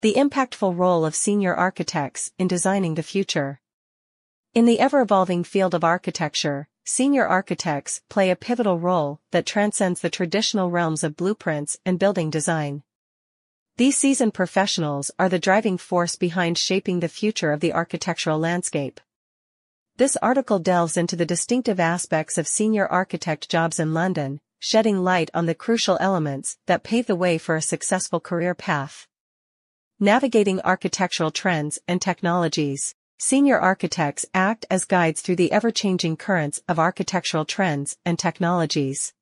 The impactful role of senior architects in designing the future. In the ever-evolving field of architecture, senior architects play a pivotal role that transcends the traditional realms of blueprints and building design. These seasoned professionals are the driving force behind shaping the future of the architectural landscape. This article delves into the distinctive aspects of senior architect jobs in London, shedding light on the crucial elements that pave the way for a successful career path. Navigating architectural trends and technologies. Senior architects act as guides through the ever-changing currents of architectural trends and technologies.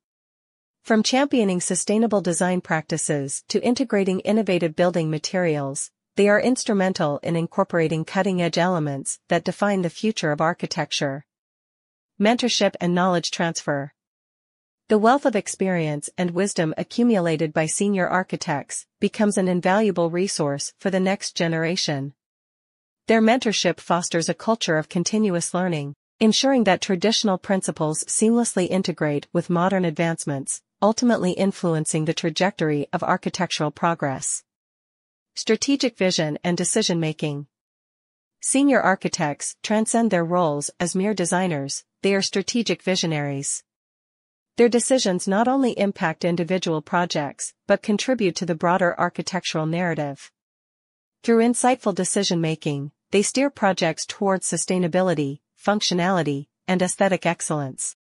From championing sustainable design practices to integrating innovative building materials, they are instrumental in incorporating cutting-edge elements that define the future of architecture. Mentorship and knowledge transfer. The wealth of experience and wisdom accumulated by senior architects becomes an invaluable resource for the next generation. Their mentorship fosters a culture of continuous learning, ensuring that traditional principles seamlessly integrate with modern advancements, ultimately influencing the trajectory of architectural progress. Strategic vision and decision-making. Senior architects transcend their roles as mere designers, they are strategic visionaries. Their decisions not only impact individual projects, but contribute to the broader architectural narrative. Through insightful decision-making, they steer projects towards sustainability, functionality, and aesthetic excellence.